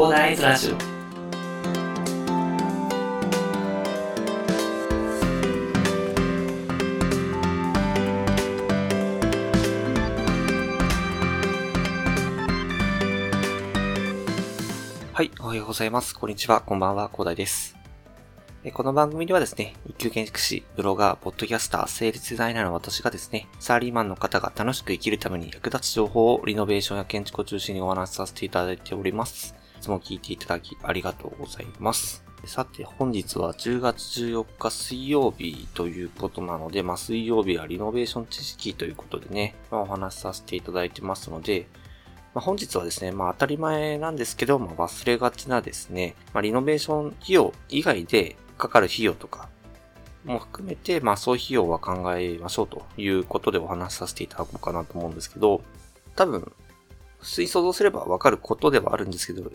コーダーイズラジオはい、おはようございます。こんにちは、こんばんは、広大です。この番組ではですね、一級建築士、ブロガー、ポッドキャスター、セールスデザイナーの私がですね、サーリーマンの方が楽しく生きるために役立つ情報をリノベーションや建築を中心にお話しさせていただいております。いつも聞いていただきありがとうございます。さて、本日は10月14日水曜日ということなので、まあ、水曜日はリノベーション知識ということでね、まあ、お話しさせていただいてますので、まあ、本日はですね、まあ当たり前なんですけど、まあ忘れがちなですね、まあリノベーション費用以外でかかる費用とかも含めて、まあそういう費用は考えましょうということでお話しさせていただこうかなと思うんですけど、多分、普通に想像すればわかることではあるんですけど、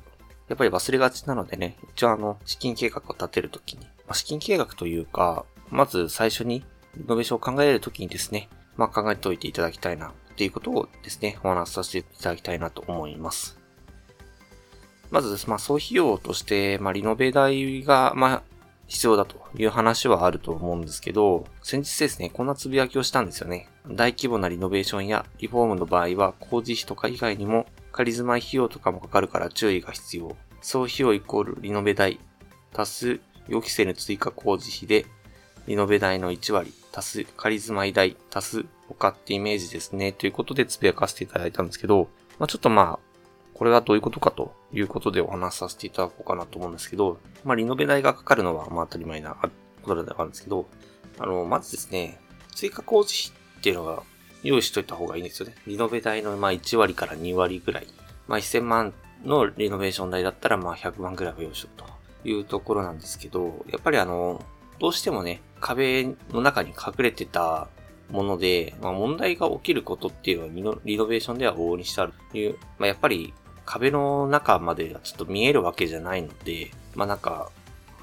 やっぱり忘れがちなのでね、一応あの、資金計画を立てるときに、まあ、資金計画というか、まず最初にリノベーションを考えるときにですね、まあ考えておいていただきたいなっていうことをですね、お話しさせていただきたいなと思います。まず、まあ、総費用として、まあ、リノベ代が、まあ、必要だという話はあると思うんですけど、先日ですね、こんなつぶやきをしたんですよね。大規模なリノベーションやリフォームの場合は工事費とか以外にも仮住まい費用とかもかかるから注意が必要。総費用イコールリノベ代足す予期せぬ追加工事費でリノベ代の1割足す仮住まい代足す他ってイメージですね。ということでつぶやかせていただいたんですけど、まあ、ちょっとまあ、これはどういうことかということでお話しさせていただこうかなと思うんですけど、まあ、リノベ代がかかるのは、まあ、当たり前なことではあるんですけど、あの、まずですね、追加工事費っていうのが用意しといた方がいいんですよね。リノベ代のまあ1割から2割ぐらい。まあ、1000万のリノベーション代だったら、まあ、100万ぐらいは用意しとくというところなんですけど、やっぱりあの、どうしてもね、壁の中に隠れてたもので、まあ、問題が起きることっていうのはリノベーションでは往々にしてあるという、まあ、やっぱり壁の中までがちょっと見えるわけじゃないので、まあなんか、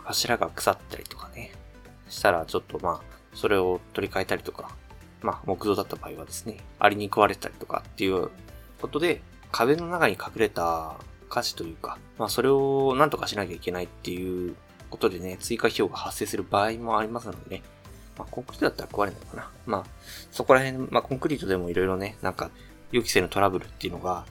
柱が腐ったりとかね、したらちょっとまあ、それを取り替えたりとか、まあ木造だった場合はですね、アリに食われたりとかっていうことで、壁の中に隠れた価値というか、まあそれをなんとかしなきゃいけないっていうことでね、追加費用が発生する場合もありますのでね、まあコンクリートだったら壊れないかな。まあ、そこら辺、まあコンクリートでもいろいろね、なんか予期せぬトラブルっていうのが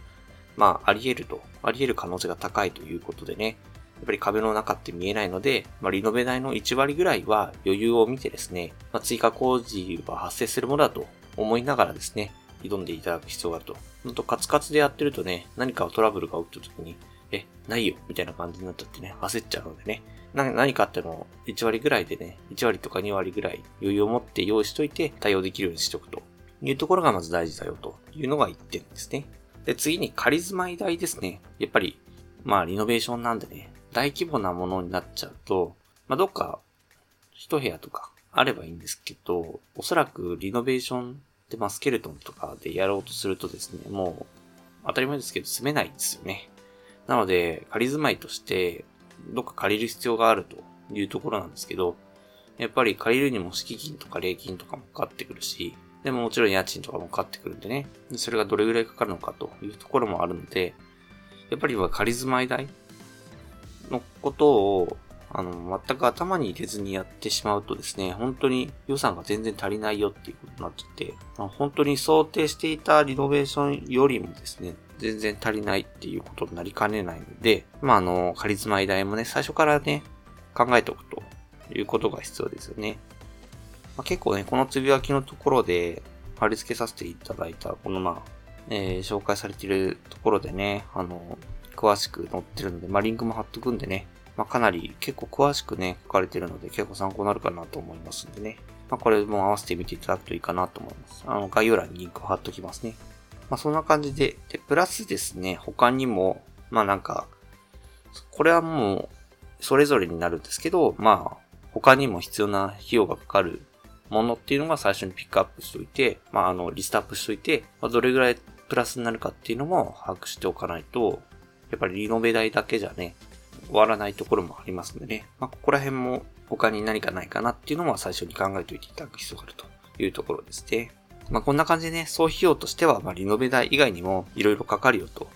まあ、あり得ると、あり得る可能性が高いということでね、やっぱり壁の中って見えないので、まあ、リノベ代の1割ぐらいは余裕を見てですね、まあ、追加工事は発生するものだと思いながらですね、挑んでいただく必要があると。ほんとカツカツでやってるとね、何かトラブルが起きた時に、え、ないよ、みたいな感じになっちゃってね、焦っちゃうのでね、何かあっても1割ぐらいでね、1割とか2割ぐらい余裕を持って用意しといて対応できるようにしとくというところがまず大事だよというのが1点ですね。で、次に仮住まい代ですね。やっぱり、まあ、リノベーションなんでね、大規模なものになっちゃうと、まあ、どっか、一部屋とかあればいいんですけど、おそらくリノベーションでマスケルトンとかでやろうとするとですね、もう、当たり前ですけど住めないんですよね。なので、仮住まいとして、どっか借りる必要があるというところなんですけど、やっぱり借りるにも敷金とか礼金とかもかかってくるし、でももちろん家賃とかもかかってくるんでね、それがどれぐらいかかるのかというところもあるので、やっぱり仮住まい代のことを、あの、全く頭に入れずにやってしまうとですね、本当に予算が全然足りないよっていうことになっちゃって、本当に想定していたリノベーションよりもですね、全然足りないっていうことになりかねないので、まあ、あの、仮住まい代もね、最初からね、考えておくということが必要ですよね。まあ、結構ね、このつぶやきのところで貼り付けさせていただいた、このまあ、えー、紹介されているところでね、あの、詳しく載ってるので、まあ、リンクも貼っとくんでね、まあ、かなり結構詳しくね、書かれてるので結構参考になるかなと思いますんでね。まあ、これも合わせてみていただくといいかなと思います。あの、概要欄にリンクを貼っときますね。まあ、そんな感じで、で、プラスですね、他にも、まあなんか、これはもう、それぞれになるんですけど、まあ、他にも必要な費用がかかるものっていうのが最初にピックアップしといて、まあ、あの、リストアップしといて、まあ、どれぐらいプラスになるかっていうのも把握しておかないと、やっぱりリノベ代だけじゃね、終わらないところもありますんでね。まあ、ここら辺も他に何かないかなっていうのも最初に考えておいていただく必要があるというところですね。まあ、こんな感じでね、総費用としては、ま、リノベ代以外にも色々かかるよと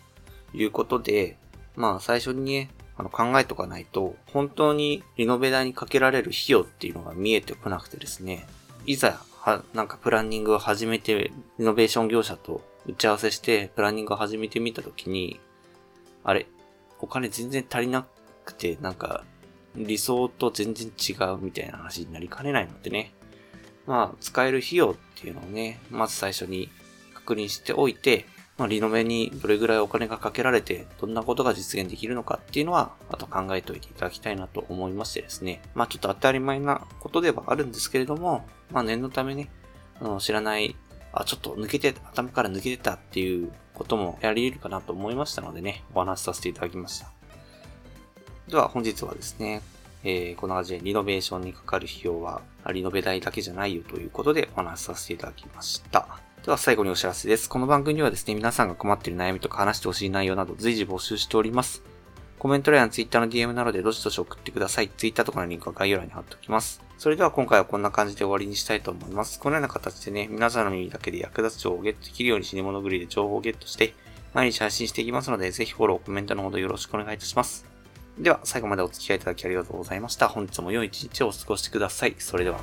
いうことで、まあ最初にね、あの考えとかないと、本当にリノベ代にかけられる費用っていうのが見えてこなくてですね、いざ、は、なんかプランニングを始めて、リノベーション業者と打ち合わせして、プランニングを始めてみたときに、あれ、お金全然足りなくて、なんか、理想と全然違うみたいな話になりかねないのでね。まあ、使える費用っていうのをね、まず最初に確認しておいて、まあ、リノベにどれぐらいお金がかけられて、どんなことが実現できるのかっていうのは、あと考えておいていただきたいなと思いましてですね。まあ、ちょっと当たり前なことではあるんですけれども、まあ、念のためね、あの、知らない、あ、ちょっと抜けて、頭から抜けてたっていうこともやり得るかなと思いましたのでね、お話しさせていただきました。では、本日はですね、えー、こんな感じでリノベーションにかかる費用は、リノベ代だけじゃないよということでお話しさせていただきました。では最後にお知らせです。この番組にはですね、皆さんが困っている悩みとか話してほしい内容など随時募集しております。コメント欄や Twitter の DM などでどしどし送ってください。Twitter とかのリンクは概要欄に貼っておきます。それでは今回はこんな感じで終わりにしたいと思います。このような形でね、皆さんの耳だけで役立つ情報をゲットできるように死に物狂いで情報をゲットして、毎日配信していきますので、ぜひフォロー、コメントのほどよろしくお願いいたします。では、最後までお付き合いいただきありがとうございました。本日も良い一日をお過ごしください。それでは。